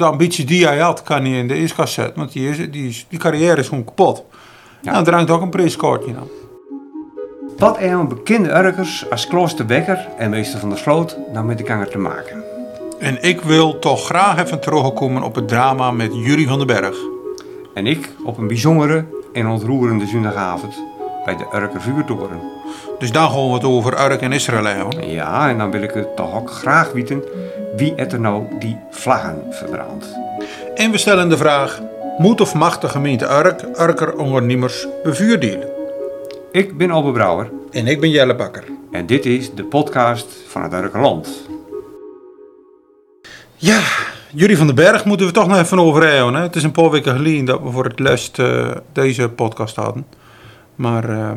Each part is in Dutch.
de ambitie die hij had, kan hij in de ijskast zetten. Want die, is, die, is, die carrière is gewoon kapot. Ja. Nou, er hangt ook een prijskaartje aan. Wat hebben bekende Urkers als Klooster Becker en meester van der Sloot nou met de kanger te maken? En ik wil toch graag even terugkomen op het drama met Jury van den Berg. En ik op een bijzondere en ontroerende zondagavond bij de Urker Vuurtoren. Dus daar gaan we het over Urk en Israël hebben. Ja, en dan wil ik het toch ook graag weten wie het er nou die vlaggen verbrandt. En we stellen de vraag: moet of mag de gemeente Urk Urker ondernemers bevuurdelen? Ik ben Albe Brouwer En ik ben Jelle Bakker. en dit is de podcast van het Urkerland. Ja, Jury van den Berg moeten we toch nog even over hebben. Hè? Het is een paar weken geleden dat we voor het last eh, deze podcast hadden. Maar eh, ja,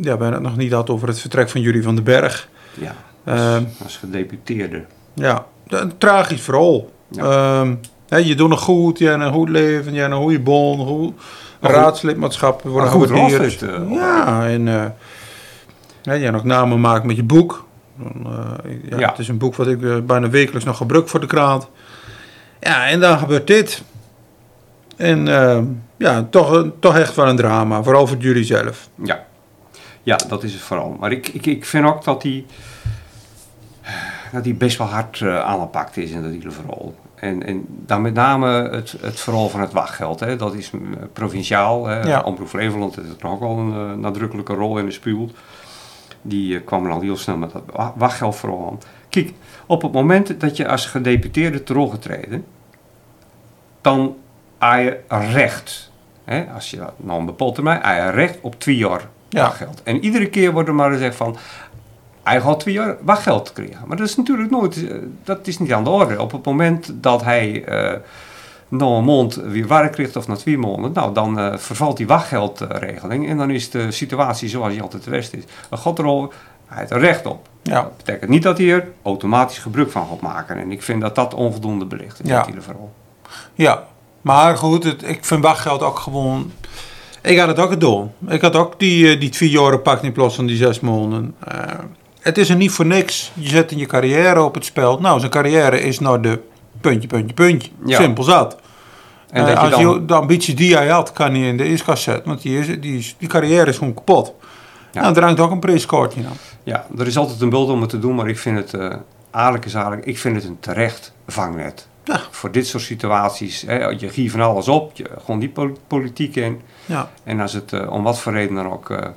we hebben het nog niet gehad over het vertrek van Jury van den Berg. Ja, Ehm. als, als gedeputeerde. Ja, een tragisch verhaal. Ja. Ehm, je doet nog goed, je hebt een goed leven, je hebt een goede bon, een goed raadslidmaatschap. Een goed eh, ja, en eh, ja, je hebt nog namen gemaakt met je boek. Eh, ja, Ja. Het is een boek wat ik eh, bijna wekelijks nog gebruik voor de krant. Ja, en dan gebeurt dit. En ehm, ja, toch, toch echt wel een drama, vooral voor jullie zelf. Ja. ja, dat is het vooral. Maar ik, ik, ik vind ook dat hij dat hij best wel hard eh, aangepakt is in dat hele verhaal. En, en dan met name het, het verhaal van het wachtgeld. Hè. Dat is mm, provinciaal. Hè. Ja. Omroep Flevoland heeft er ook wel een eh, nadrukkelijke rol in gespeeld. Die eh, kwam er al heel snel met dat wa- wachtgeld vooral aan. Kijk, op het moment dat je als gedeputeerde teruggetreden, dan je recht. Hè, als je nou een bepaald termijn, je recht op twee jaar Ja. wachtgeld. En iedere keer wordt er maar gezegd van, hij gaat twee jaar wachtgeld krijgen. Maar dat is natuurlijk nooit, eh, dat is niet aan de orde. Op het moment dat hij eh na een maand weer werk krijgt of na twee maanden, nou dan eh, vervalt die wachtgeldregeling en dan is de situatie zoals die altijd geweest is. Een god erover, hij heeft er recht op. Ja. Dat betekent niet dat hij er automatisch gebruik van gaat maken. En ik vind dat dat onvoldoende belicht is, Ja. dat hele verhaal. Ja, maar goed, het, ik vind wachtgeld ook gewoon... Ik had het ook gedaan. Ik had ook die, eh, die twee jaar pakt in plaats van die zes maanden. Eh, het is er niet voor niks. Je zet in je carrière op het spel. Nou, zijn carrière is naar de puntje, puntje, puntje. Ja. Simpel zat. En Eh, dat je als dan, je de ambitie die hij had, kan hij in de ijskast zetten. Want die, is, die, is, die carrière is gewoon kapot. Ja. Nou, er hangt ook een prijskaartje aan. ja, er is altijd een beeld om het te doen, maar ik vind het, aardig is aardig, ik vind het een terecht vangnet. Ja. Voor dit soort situaties, hè, je giet van alles op, je, gewoon die pol- politiek in. Ja, En als het eh, om wat voor reden dan ook eh,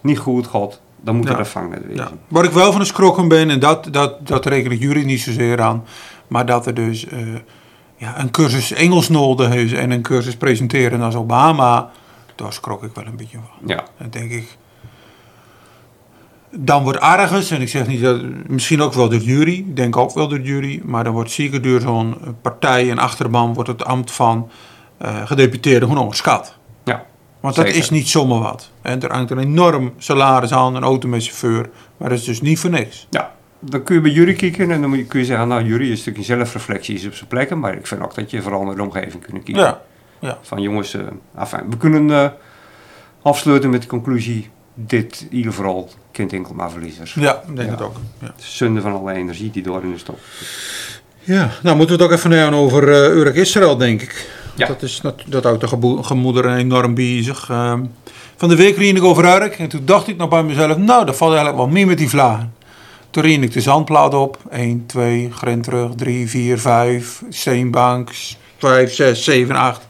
niet goed gaat, dan moet Ja. er een vangnet wezen. ja. Waar ik wel van de schrokken ben, en dat, dat, dat reken ik jullie niet zozeer aan, maar dat er dus eh, ja, een cursus Engels nodig is en een cursus presenteren als Obama, daar schrok ik wel een beetje van. Ja, Dan denk ik, dan wordt ergens, en ik zeg niet dat, misschien ook wel door jury, ik denk ook wel door jury, maar dan wordt zeker door zo'n partij en achterban wordt het ambt van eh gedeputeerde gewoon onderschat. ja. Want dat Zeker. is niet zomaar wat. En er hangt een enorm salaris aan, een auto met chauffeur, maar dat is dus niet voor niks. Ja, dan kun je bij jury kijken en dan kun je zeggen, nou jury is een stukje zelfreflectie is op zijn plek, maar ik vind ook dat je vooral naar de omgeving kunt kijken. Ja, ja. Van jongens, afijn, we kunnen eh, afsluiten met de conclusie, dit in ieder geval kind enkel maar verliezers. Ja, ik denk Ja. het ook. Ja. Zonde van alle energie die door in de stop. ja, nou moeten we het ook even hebben over uh, Urk Israël, denk ik. Ja. Dat, is, dat, dat houdt de gemoederen enorm bezig. Ehm, van de week reed ik over Urk en toen dacht ik nog bij mezelf, nou, dat valt eigenlijk wel meer met die vlagen. Toen reed ik de zandplaat op. 1, 2, Grenterug, 3, 4, 5, Steenbank, 5, 6, 7, 8.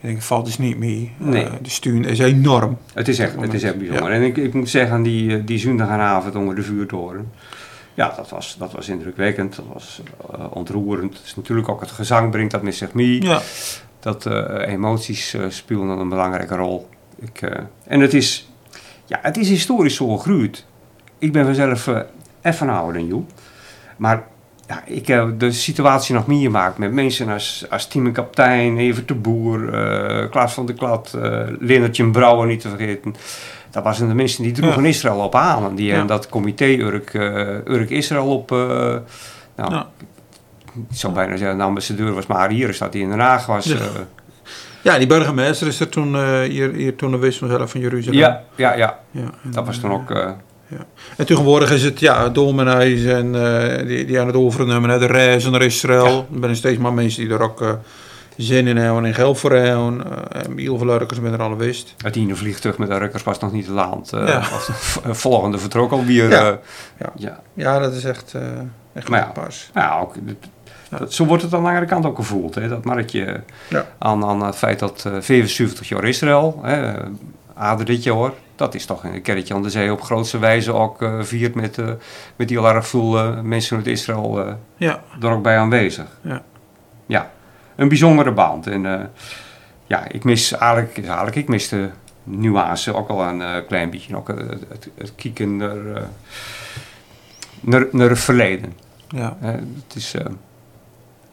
Ik denk, valt dus niet mee. Nee. Eh, de stuur is enorm. Het is echt, het is echt bijzonder. En ik, ik moet zeggen, die, eh, die zondagavond onder de vuurtoren, ja, dat was, dat was indrukwekkend. Dat was eh, ontroerend. Het is natuurlijk ook het gezang brengt dat met zich mee. Ja, Dat emoties spelen dan een belangrijke rol. Ik, en het is, ja, het is historisch zo gegroeid. Ik ben vanzelf even ouder dan jou. Maar ja, ik heb de situatie nog meegemaakt met mensen als, als teamkapitein, Evert de Boer, eh Klaas van der Klad, eh Lennartje Brouwer niet te vergeten. Dat waren de mensen die droegen Ja. Israël op aan. En die Ja. hebben dat comité Urk, eh, Urk Israël op... eh, nou, Ja. Ik zou bijna zeggen, de ambassadeur was maar hier, staat hij in Den Haag was. Ja. eh, die burgemeester is er toen, eh, hier, hier toen de wist vanzelf van Jeruzalem. ja, ja, ja. en, Dat was toen eh, ook. Eh, En tegenwoordig is het ja, dominees en eh, die, die aan het overnemen, hè, de reizen naar Israël. Er zijn steeds maar mensen die er ook eh, zin in hebben en geld voor hebben. Uh, en heel veel ben er al wist. Het ene vliegtuig met de Rukkers was nog niet te land. eh, Ja. volgende vertrok alweer. Ja. Ja. ja. Ja, dat is echt, echt Maar ja. pas. Ja, ook, dat- zo wordt het aan de andere kant ook gevoeld. Hè? Dat marktje Ja. aan, aan het feit dat eh 75 jaar Israël, hè, ader dit jaar, dat is toch een kerkje aan de zee op grootste wijze ook eh viert met, eh, met heel erg veel eh, mensen uit Israël eh, Ja, er ook bij aanwezig. Ja. Ja, een bijzondere band. En ja, ik mis eigenlijk, eigenlijk ik mis de nuance ook al een klein beetje. Ook het, het, het kijken naar, naar, naar het verleden. ja. Het is,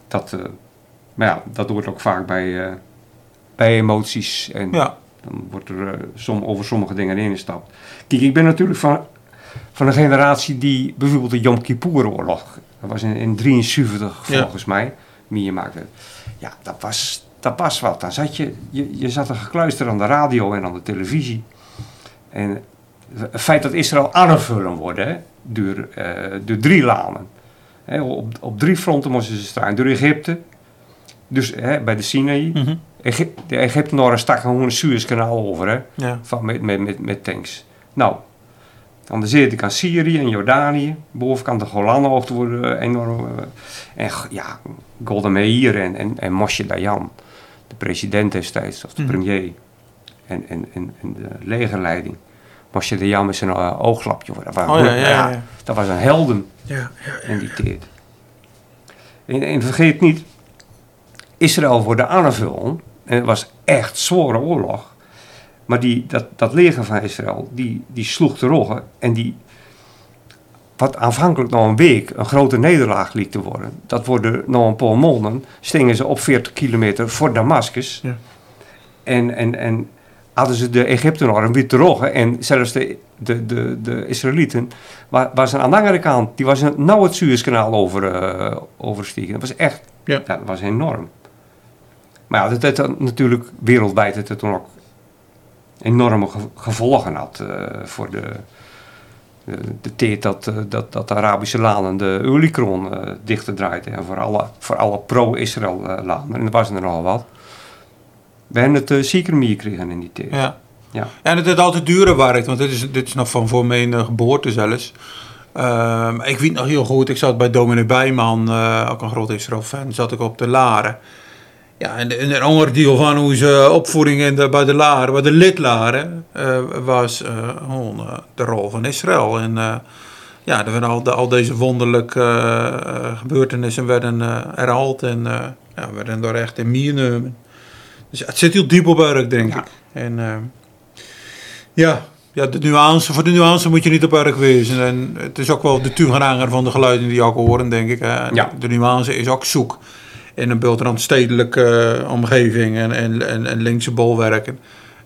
dat, maar ja, dat hoort ook vaak bij, bij emoties. En ja. Dan wordt er eh, som, over sommige dingen heen gestapt. Kijk, ik ben natuurlijk van, van een generatie die bijvoorbeeld de Yom Kippur-oorlog, dat was in, in 73 Ja. volgens mij, meegemaakt. Ja, dat was, dat was wat. Dan zat je, je, je zat er gekluisterd aan de radio en aan de televisie. En het feit dat Israël hè, door, eh, door drie lanen. Hè, op, op drie fronten moesten ze staan. Door Egypte, dus hè, bij de Sinaï. Mhm. Egyp- de Egyptenaren staken gewoon een Suezkanaal over, hè, ja. van, met, met, met, met tanks. Nou, aan de zijkant Syrië en Jordanië, bovenkant de Golanhoogte worden enorm. eh, en ja, Golda Meir en, en, en Moshe Dayan, de president destijds, of de Mhm. premier, en, en, en, en de legerleiding. Moshe Dayan met zijn eh, ooglapje, dat, waren- Oh ja, ja, ja. ja. dat was een helden ja, ja. in die tijd. En, en vergeet niet, Israël wordt aangevallen. En het was echt zware oorlog. Maar die, dat, dat leger van Israël, die, die sloeg de roggen. En die, wat aanvankelijk nog een week een grote nederlaag liet te worden. Dat worden nog een paar maanden, stingen ze op 40 kilometer voor Damascus. Ja. En, en, en hadden ze de Egyptenaren weer te roggen. En zelfs de, de, de, de Israëlieten wa- was aan de andere kant, die was nou het Suezkanaal over, eh, overstegen. Dat was echt, Ja. dat was enorm. Maar ja, dat heeft dan natuurlijk wereldwijd het het toen ook enorme ge- gevolgen had eh, voor de, de, de tijd dat, eh, dat, dat de Arabische landen de Olikron eh dichter draaide. En voor alle, voor alle pro-Israël eh, landen. En er was er nogal wat. We hebben het eh, zeker meer gekregen in die tijd. Ja. Ja. En het heeft altijd duurder werkt, want dit is, dit is nog van voor mijn eh, geboorte zelfs. Ehm, ik weet nog heel goed, ik zat bij Dominee Bijman, eh, ook een groot Israël-fan, zat ik op de Laren. Ja, en, en een ander deel van onze opvoeding in de, bij de Laren, bij de lidlaren, eh, was eh, gewoon eh, de rol van Israël. En eh, ja, er al, de- al deze wonderlijke eh, gebeurtenissen werden eh, herhaald en eh, ja, werden door echt in meegenomen. Dus het zit heel diep op werk, denk Ja. ik. En eh, ja, ja de nuance, voor de nuance moet je niet op werk wezen. En het is ook wel de tugenanger van de geluiden die je ook horen, denk ik. hè. Ja. De nuance is ook zoek in een beeldrandstedelijke eh, omgeving en, en, en, en linkse bolwerken.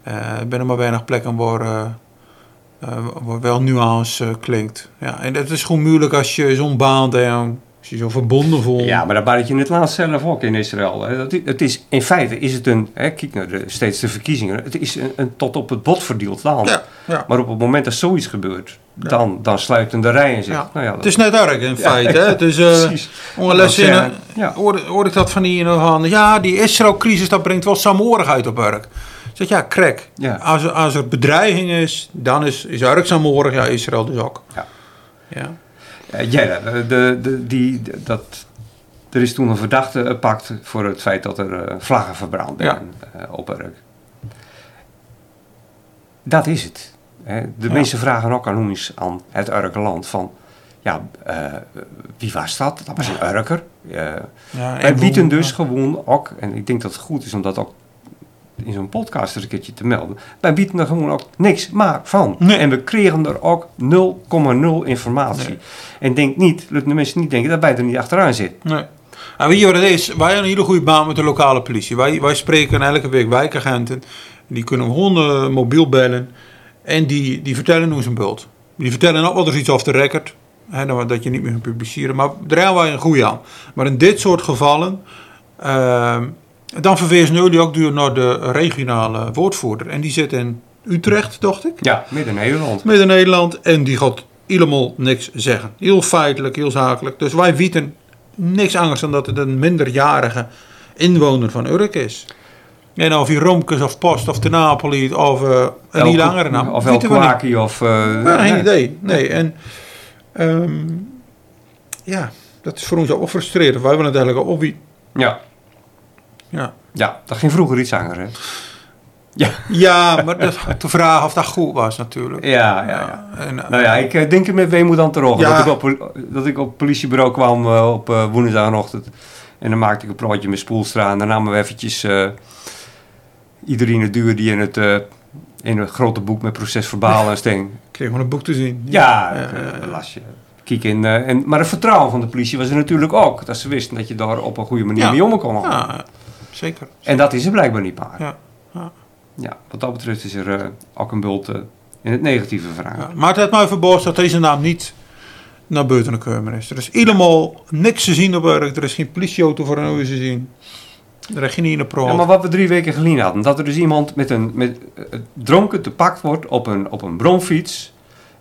Eh, Er er maar weinig plekken waar, eh, waar wel nuance klinkt. Ja, en het is gewoon moeilijk als je zo'n baan hebt, als je zo verbonden voelt. Ja, maar dat baart je in het laatst zelf ook in Israël. Hè. Dat, het is, in feite is het een, hè, kijk naar de, steeds de verkiezingen, het is een, een tot op het bot verdeeld land. Ja, ja. Maar op het moment dat zoiets gebeurt, dan, dan sluiten de rijen Ja. nou ja, Het is net erg in feite. Hè? Een- ja. hoorde, hoorde ik dat van die van, ja, die Israël-crisis, dat brengt wel saamhorigheid op werk. Ik zeg, ja, krek. Ja. Als, er- als er bedreiging is, dan is, is Urk saamhorig, ja, Israël dus ook. Ja. Ja. Eh, ja, de, de, die, dat, er is toen een verdachte gepakt voor het feit dat er eh, vlaggen verbrand werden eh, op Urk. Dat is het. Hè. De Ja. mensen vragen ook aan aan het Urkenland van, ja, eh, wie was dat? Dat was een Urker. Eh, Ja, wij bieden dus gewoon ook, en ik denk dat het goed is om dat ook in zo'n podcast eens een keertje te melden. Wij bieden er gewoon ook niks maar van. Nee. En we kregen er ook 0,0 informatie. Nee. En denk niet, laat de mensen niet denken dat wij er niet achteraan zitten. Nee. En weet je wat het is? Wij hebben een hele goede baan met de lokale politie. Wij, wij spreken elke week wijkagenten. Die kunnen eh, mobiel bellen. En die, die vertellen ons een bult. Die vertellen ook wel eens iets off the record. Hè, dat dat je niet meer kunt publiceren. Maar daar hebben wij een goede aan. Maar in dit soort gevallen... ehm, dan verwezen jullie ook door naar de regionale woordvoerder. En die zit in Utrecht, dacht ik. Ja, Midden-Nederland. Midden-Nederland. En die gaat helemaal niks zeggen. Heel feitelijk, heel zakelijk. Dus wij weten niks anders dan dat het een minderjarige inwoner van Urk is. En of hij Romkes of Post of de Napoli of uh, een heel langere naam. Of niet. Elkwaki of... Uh, Ja, geen idee. Nee, en ehm, ja, dat is voor ons ook frustrerend. Wij willen het eigenlijk ook wie. Ja, Ja. ja, dat ging vroeger iets zanger, hè? Ja, ja, maar dat, de vraag of dat goed was natuurlijk. ja, ja. ja. En, eh, Nou ja, ik eh, denk er met weemoed aan terug. Ja. Dat, ik op, dat ik op het politiebureau kwam eh, op woensdagochtend. En dan maakte ik een praatje met Spoelstra. En dan namen we eventjes iedereen het duur die in het, eh, in het grote boek met proces verbaal en ik kreeg gewoon een boek te zien. Ja, Ja, ja, las je. Kijk in, en, maar het vertrouwen van de politie was er natuurlijk ook. Dat ze wisten dat je daar op een goede manier mee om kon gaan. Zeker. En dat is er blijkbaar niet maar. Ja, ja. Ja, wat dat betreft is er eh, ook een bult eh, in het negatieve verhaal. Ja, Maar het heeft mij verbaasd dat deze naam niet naar buiten gekomen is. Er is helemaal niks te zien op Urk. Er is geen politieauto voor een ogen te zien. Er is geen ene pro. Ja, maar wat we drie weken geleden hadden, dat er dus iemand met een met, eh, dronken te pakt wordt op een, op een bromfiets.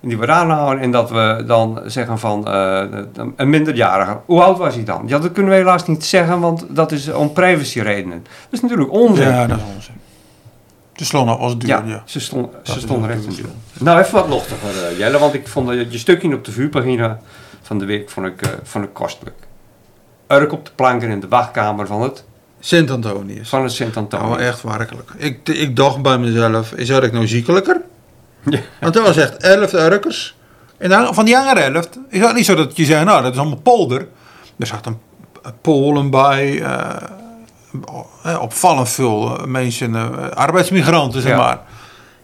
En die wordt aanhouden en dat we dan zeggen van eh, een minderjarige. Hoe oud was hij dan? Ja, dat kunnen we helaas niet zeggen, want dat is om privacyredenen. Dat is natuurlijk onzin. Ja, dat is onzin. Ze al als duur, ja. Ja, ze, stond, ze stonden recht in duur. Nou, even wat luchtiger, eh, Jelle, want ik vond dat je stukje op de vuurpagina van de week vond ik, vond ik kostelijk. Urk op de planken in de wachtkamer van het, Sint-Antonius. van het Sint-Antonius. Nou, echt werkelijk. Ik, ik dacht bij mezelf, is Urk nou ziekelijker? Ja. Want er was echt elf Urkers. En van die andere elf is het niet zo dat je zegt, nou, dat is allemaal polder. Er zaten Polen bij, eh, eh, opvallend veel eh, mensen, arbeidsmigranten, zeg Ja. maar.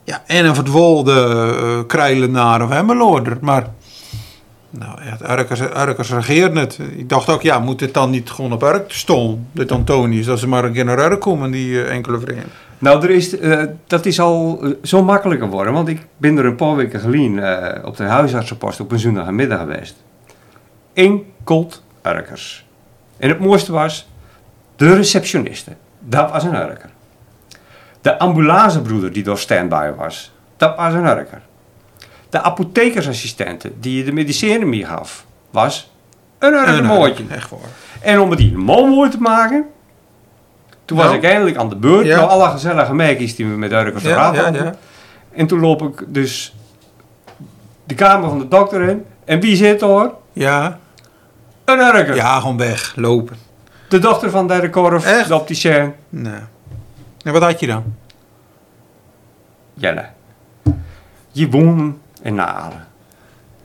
Ja, en een verdwolde uh, krijlenaar of hemmeloorder. Maar, nou, Urkers, Urkers regeert het. Ik dacht ook, ja, moet dit dan niet gewoon op Urk stonden, dit Antonius, dat ze maar een keer naar Urk komen, die enkele vrienden. Nou, er is, eh, dat is al eh, zo makkelijk geworden, want ik ben er een paar weken geleden eh, op de huisartsenpost op een zondagmiddag geweest. Enkelt Urkers. En het mooiste was, de receptioniste, dat was een Urker. De ambulancebroeder die door standby was, dat was een Urker. De apothekersassistente die je de medicijnen mee gaf, was een Urker En, mooitje. Echt waar. En om het hier mooi te maken, toen was Nou. ik eindelijk aan de beurt. Ja. Nou, alle gezellige meisjes die we met raad hadden. ja. En toen loop ik dus de kamer van de dokter in. En wie zit er? Ja, Een Urker. ja, gewoon weg, lopen. De dochter van Derek Korf, Echt? de opticien. Nee. En wat had je dan? Jelle. Je woont in Nalen.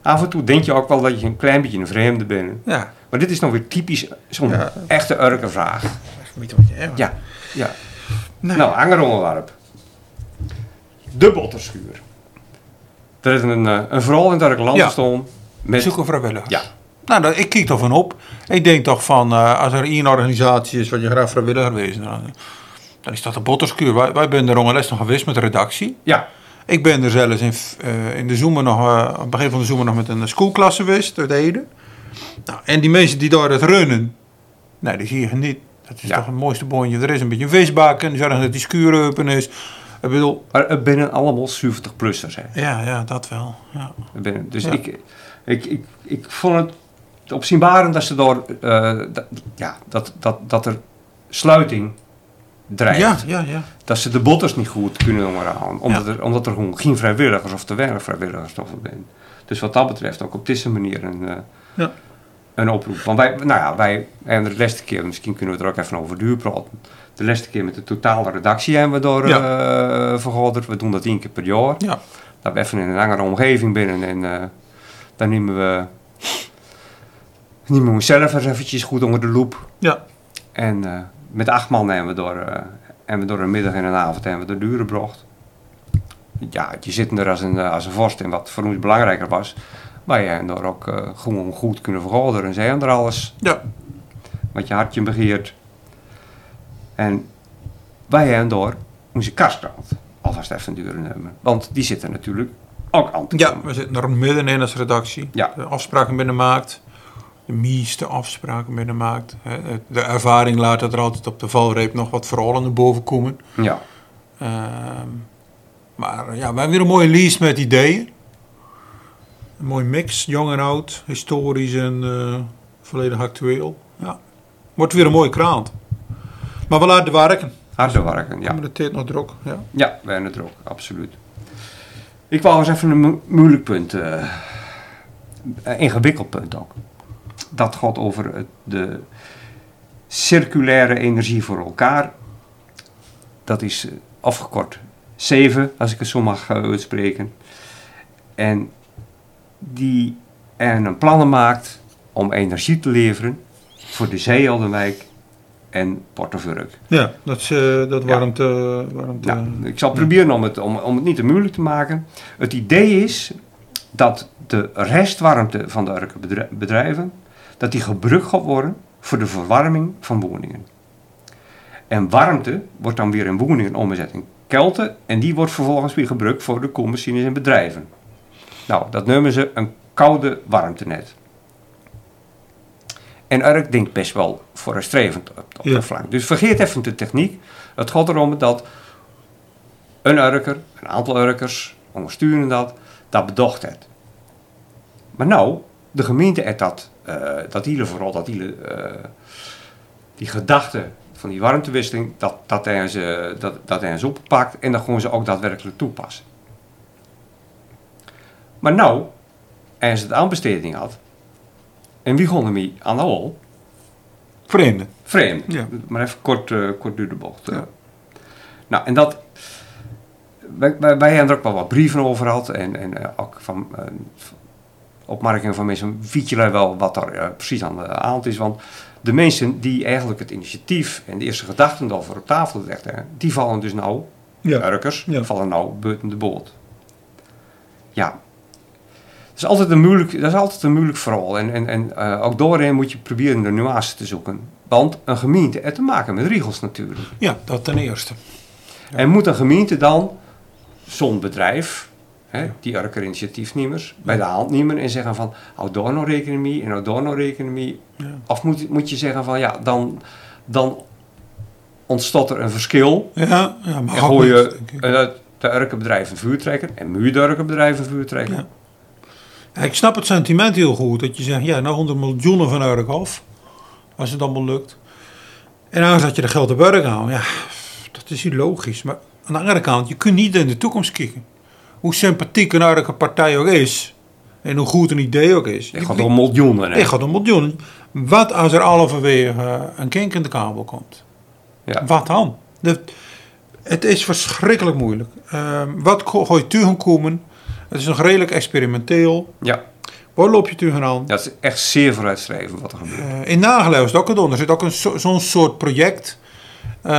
Af en toe denk je ook wel dat je een klein beetje een vreemde bent. Ja, Maar dit is nog weer typisch zo'n Ja. echte Urkervraag. Wat je. Ja, ja. Nee. Nou, angeronderwerp. De botterschuur. Er is een, eh, een vrouw in het Urkerland Ja. met... Zoeken vrijwilligers. Ja. Nou, dat- ik kijk er van op. Ik denk toch van, eh, als er één organisatie is wat je graag vrijwilliger wezen, dan, dan is dat de Botterskuur. Wij, wij zijn er ongeles nog geweest met de redactie. Ja, Ik ben er zelfs in, eh, in de zomer nog, eh, aan het begin van de zomer nog met een schoolklasse geweest uit Ede. Nou, en die mensen die daar het runnen, nee, die zie je niet. Dat is Ja. toch het mooiste boontje. Er is een beetje een visbakken, zorgen dat die schuur open is. Ik bedoel, maar het binnen allemaal 70-plussers. hè. ja, ja, dat wel. Ja. Het binnen- Dus Ja. ik, ik, ik, ik vond het opzienbarend dat ze door... eh, dat, ja, dat, dat, dat er sluiting dreigt. ja, ja, ja. Dat ze de botters niet goed kunnen onderhouden. Omdat, er, omdat er gewoon geen vrijwilligers of te weinig vrijwilligers nog zijn. Dus wat dat betreft ook op deze manier een, eh, Ja. Een oproep. Want wij, nou ja, wij hebben de laatste keer, misschien kunnen we er ook even over duur praten. De laatste keer met de totale redactie hebben we door eh, vergaderd. We doen dat één keer per jaar. Ja. Dat we even in een langere omgeving binnen en eh, dan nemen we, nemen we eens eventjes goed onder de loep. Ja. En eh, met acht man hebben we door, eh, hebben we door een middag en een avond hebben we de duur gebracht. Ja, je zit er als een, eh, als een vorst in wat voor ons belangrijker was. Maar je door ook eh, gewoon goed kunnen vergaderen. En zij hebben er alles Ja. wat je hartje begeert. En wij hebben door onze kastkrant alvast even duren nemen. Want die zitten natuurlijk ook aan te Ja, we zitten er middenin als redactie. Ja. De afspraken binnenmaakt. De meeste afspraken binnenmaakt. Hè. De ervaring laat dat er altijd op de valreep nog wat verhalen naar boven komen. Ja. Ehm, Maar ja, we hebben weer een mooie lease met ideeën. Een mooi mix, jong en oud, historisch en eh, volledig actueel. Ja. Wordt weer een mooie krant. Maar we laten werken. Harde werken, ja. Komen de tijd nog druk. Ja. Ja, wij het absoluut. Ik wou eens even een mo- moeilijk punt, eh, een ingewikkeld punt ook. Dat gaat over het, de circulaire energie voor elkaar. Dat is eh, afgekort 7, als ik het zo mag uitspreken. En die en een plannen maakt om energie te leveren voor de Zeeheldenwijk en Portofurk. Ja, dat, is, eh, dat Ja. eh, warmt eh, ik zal proberen om het, om, om het niet te moeilijk te maken. Het idee is dat de restwarmte van de bedrijven, dat die gebruikt gaat worden voor de verwarming van woningen. En warmte wordt dan weer in woningen omgezet in kelte en die wordt vervolgens weer gebruikt voor de commercies en bedrijven. Nou, dat noemen ze een koude warmtenet. En Urk denkt best wel vooruitstrevend op, op Ja. dat vlak. Dus vergeet even de techniek. Het gaat erom dat een Urker, een aantal Urkers, ondersturen dat, dat bedacht het. Maar nou, de gemeente heeft dat, eh, dat hele vooral, dat hele, eh, die gedachte van die warmtewisseling, dat, dat hebben ze, dat, dat ze opgepakt en dat gewoon ze ook daadwerkelijk toepassen. Maar nou, ze het aanbesteding had, en wie kon ermee aan de wal? Vreemde. Vreemd. Ja. Maar even kort, eh kort door de bocht. eh. Ja. Nou, en dat... Wij, wij, wij hebben er ook wel wat brieven over gehad. En, en eh, ook van opmerkingen van mensen. Weet jullie wel wat er precies aan de hand is? Want de mensen die eigenlijk het initiatief en de eerste gedachten daarvoor op tafel legden, die vallen dus nou, Ja. Urkers, Ja. vallen nou buiten de boot. Ja. Dat is altijd een moeilijk, dat is altijd een moeilijk verhaal. En, en, en eh, ook doorheen moet je proberen de nuance te zoeken. Want een gemeente heeft te maken met regels natuurlijk. ja, dat ten eerste. En moet een gemeente dan zo'n bedrijf, hè, die Urker initiatiefnemers, bij de hand nemen en zeggen van, hou daar nou rekening en hou daar nou rekening. Of moet, moet je zeggen van, ja, dan, dan ontstaat er een verschil. Ja, ja maar En gooi je de Urker bedrijf een vuurtrekker en moet je de Urker bedrijf een vuurtrekker. Ja. Ik snap het sentiment heel goed. Dat je zegt, ja, nou 100 miljoenen van Urk af. Als het allemaal lukt. En dan dat je de geld op Urk aan. Ja, dat is hier logisch. Maar aan de andere kant, je kunt niet in de toekomst kijken. Hoe sympathiek een Urke partij ook is. En hoe goed een idee ook is. Het gaat om miljoenen. Het gaat om miljoenen. Wat als er halverwege een kink in de kabel komt? Ja. Wat dan? Het is verschrikkelijk moeilijk. Ehm, wat go- gooi je tegen komen? Het is nog redelijk experimenteel. Ja, Waar loop je tegen aan? dat is echt zeer vooruitstrevend wat er gebeurt. Eh, in Nagelo is het ook gedaan. Er zit ook een zo- zo'n soort project. Eh,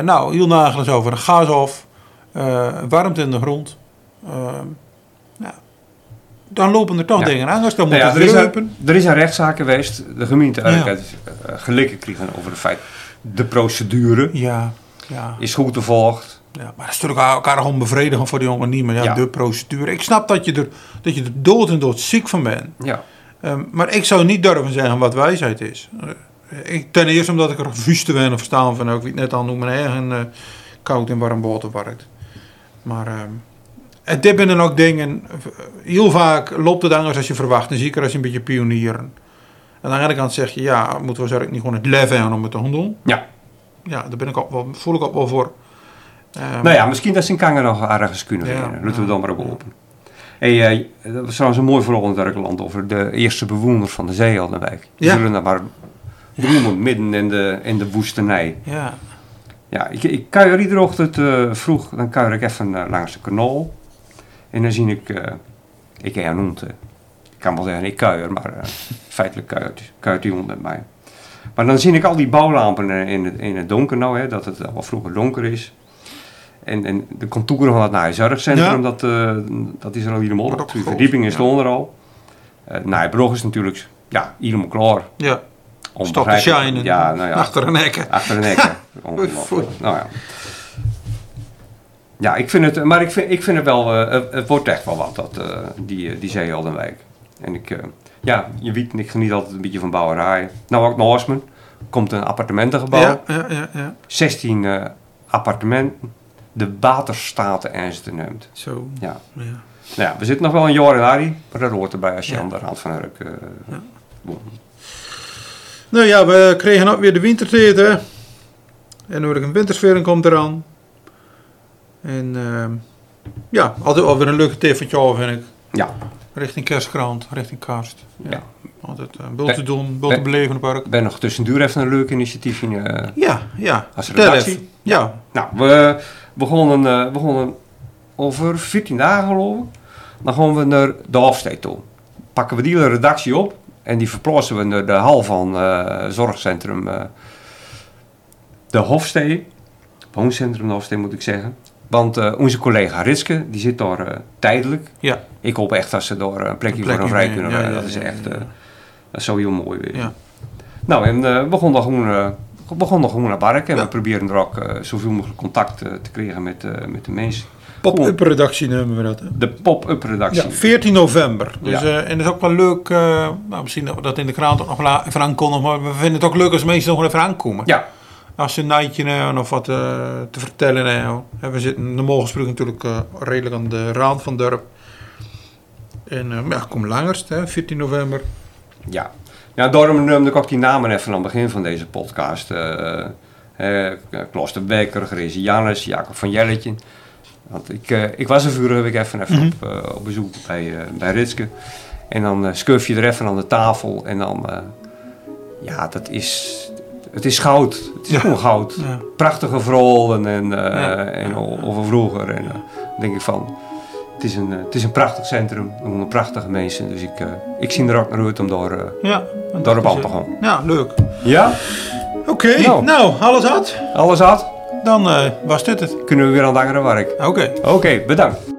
nou, heel Nagelo is over een gashof. eh warmte in de grond. Ja. Dan lopen er toch Ja. dingen aan. Dus dan moet Nou ja, er, is een, er is een rechtszaak geweest. De gemeente Ja. heeft uh, gelijk gekregen over het feit. De procedure Ja, ja. is goed gevolgd. Ja, maar dat is natuurlijk elkaar gewoon bevredigend voor die jongen niet. Maar ja, Ja. de procedure. Ik snap dat je, er, dat je er dood en dood ziek van bent. Ja, Ehm, maar ik zou niet durven zeggen wat wijsheid is. Eh, ik, ten eerste omdat ik er vuist te weinig verstaan van. Ook net al noemde, mijn eigen eh, koud en warm water werkt. Maar ehm en dit zijn dan ook dingen. eh, Heel vaak loopt het anders als je verwacht. En zeker als je een beetje pionieren. En aan de andere kant zeg je, ja, moeten we eigenlijk niet gewoon het lef hebben om het te doen? ja. Ja, daar ben ik wel, voel ik ook wel voor. Ehm, nou ja, misschien dat ze in Kangen nog ergens kunnen vinden. Laten we ja. dan maar op open. Hey, eh, dat was trouwens een mooi verhaal in over de eerste bewoners van de Zeeheldenwijk. Die zullen daar maar roemen midden in de, in de woestenij. Ja, Ja, ik, ik kuier iedere ochtend eh, vroeg, dan kuier ik even eh, langs de kanaal. En dan zie ik, ik heb jou noemt, eh, ik kan wel zeggen ik kuier, maar feitelijk kuiert, kuiert die hond met mij. Maar dan zie ik al die bouwlampen in het, in het donker nou, hè, dat het al vroeger donker is. En, en de contouren van het naaizorgcentrum, Ja. dat, eh, dat is er al helemaal op. De ja. stonden er al. Uh, Naaibrug is natuurlijk, ja, helemaal klaar. ja. Stop te shinen. Ja, nou ja. Achter een hekken. Achter nekken. Ongelooflijk. nou ja. Ja, ik vind het, maar ik vind, ik vind het wel, eh, het, wordt echt wel wat, dat, eh, die, eh, die Zeeheldenwijk. En ik, eh, ja, je weet, ik geniet altijd een beetje van bouwerij. Nou, ook naast me komt een appartementengebouw. Ja, ja, ja, ja. 16 eh, appartementen, de waterstaten ernst neemt. Zo. Ja. Ja. Nou ja, we zitten nog wel in januari, maar dat hoort erbij als je Ja. aan de rand van Urk eh. Nou ja, we kregen ook weer de wintertijd, hè. En de een wintersfering komt eraan. En ehm, ja, altijd alweer een leuke tijd van het jaar, vind ik. Ja, Richting kerstkrant, richting kerst. Ja. Ja. Altijd uh, bul te doen, bul te beleven op park. ik ben nog tussendoor even een leuk initiatief in. eh, Ja, ja. Als redactie? even. Ja. nou, we begonnen, eh, begonnen over 14 dagen geloof ik. Dan gaan we naar de Hofstee toe. Pakken we die hele redactie op en die verplaatsen we naar de hal van eh zorgcentrum eh, de Hofstee. Wooncentrum de Hofstee moet ik zeggen. Want eh, onze collega Ritske, die zit daar eh, tijdelijk. Ja. Ik hoop echt dat ze daar een plekje, Een voor een vrij kunnen ja, dat is echt, eh, dat zou heel mooi weer. Ja. Nou, en eh, we begonnen gewoon, eh, begonnen gewoon naar Bark en Ja. we proberen er ook eh, zoveel mogelijk contact eh, te krijgen met, eh, met de mensen. Pop-up redactie noemen we dat. Hè? De pop-up redactie. Ja, 14 november. Dus, Ja. eh, en dat is ook wel leuk. eh, nou, misschien dat we dat in de krant ook nog even aankondigen. Maar we vinden het ook leuk als mensen nog even aankomen. Ja, Als ze een nightje hebben of wat eh, te vertellen hebben. En we zitten normaal gesproken natuurlijk eh, redelijk aan de rand van het dorp. En eh, ja, kom langers, hè, 14 november. ja. Ja, daarom noemde ik ook die namen even aan het begin van deze podcast. eh eh Klaas de Bekker, Jannes, Jacob van Jelletje. Want ik, eh, ik was er vorige week even, even Mhm. op, eh, op bezoek bij, bij Ritske. En dan schurf je er even aan de tafel en dan... ja, dat is... Het is goud. Het is Ja. gewoon goud. Ja. prachtige verhalen en, Ja. en over vroeger. En dan denk ik van, het is een, eh, het is een prachtig centrum, prachtige mensen. Dus ik, eh, ik zie er ook naar uit om daar, eh, Ja, aan te gaan. Ja, leuk. Ja, Oké, Nou. nou, alles had. alles had. Dan was dit het. Kunnen we weer aan het andere werk. Oké. Oké, bedankt.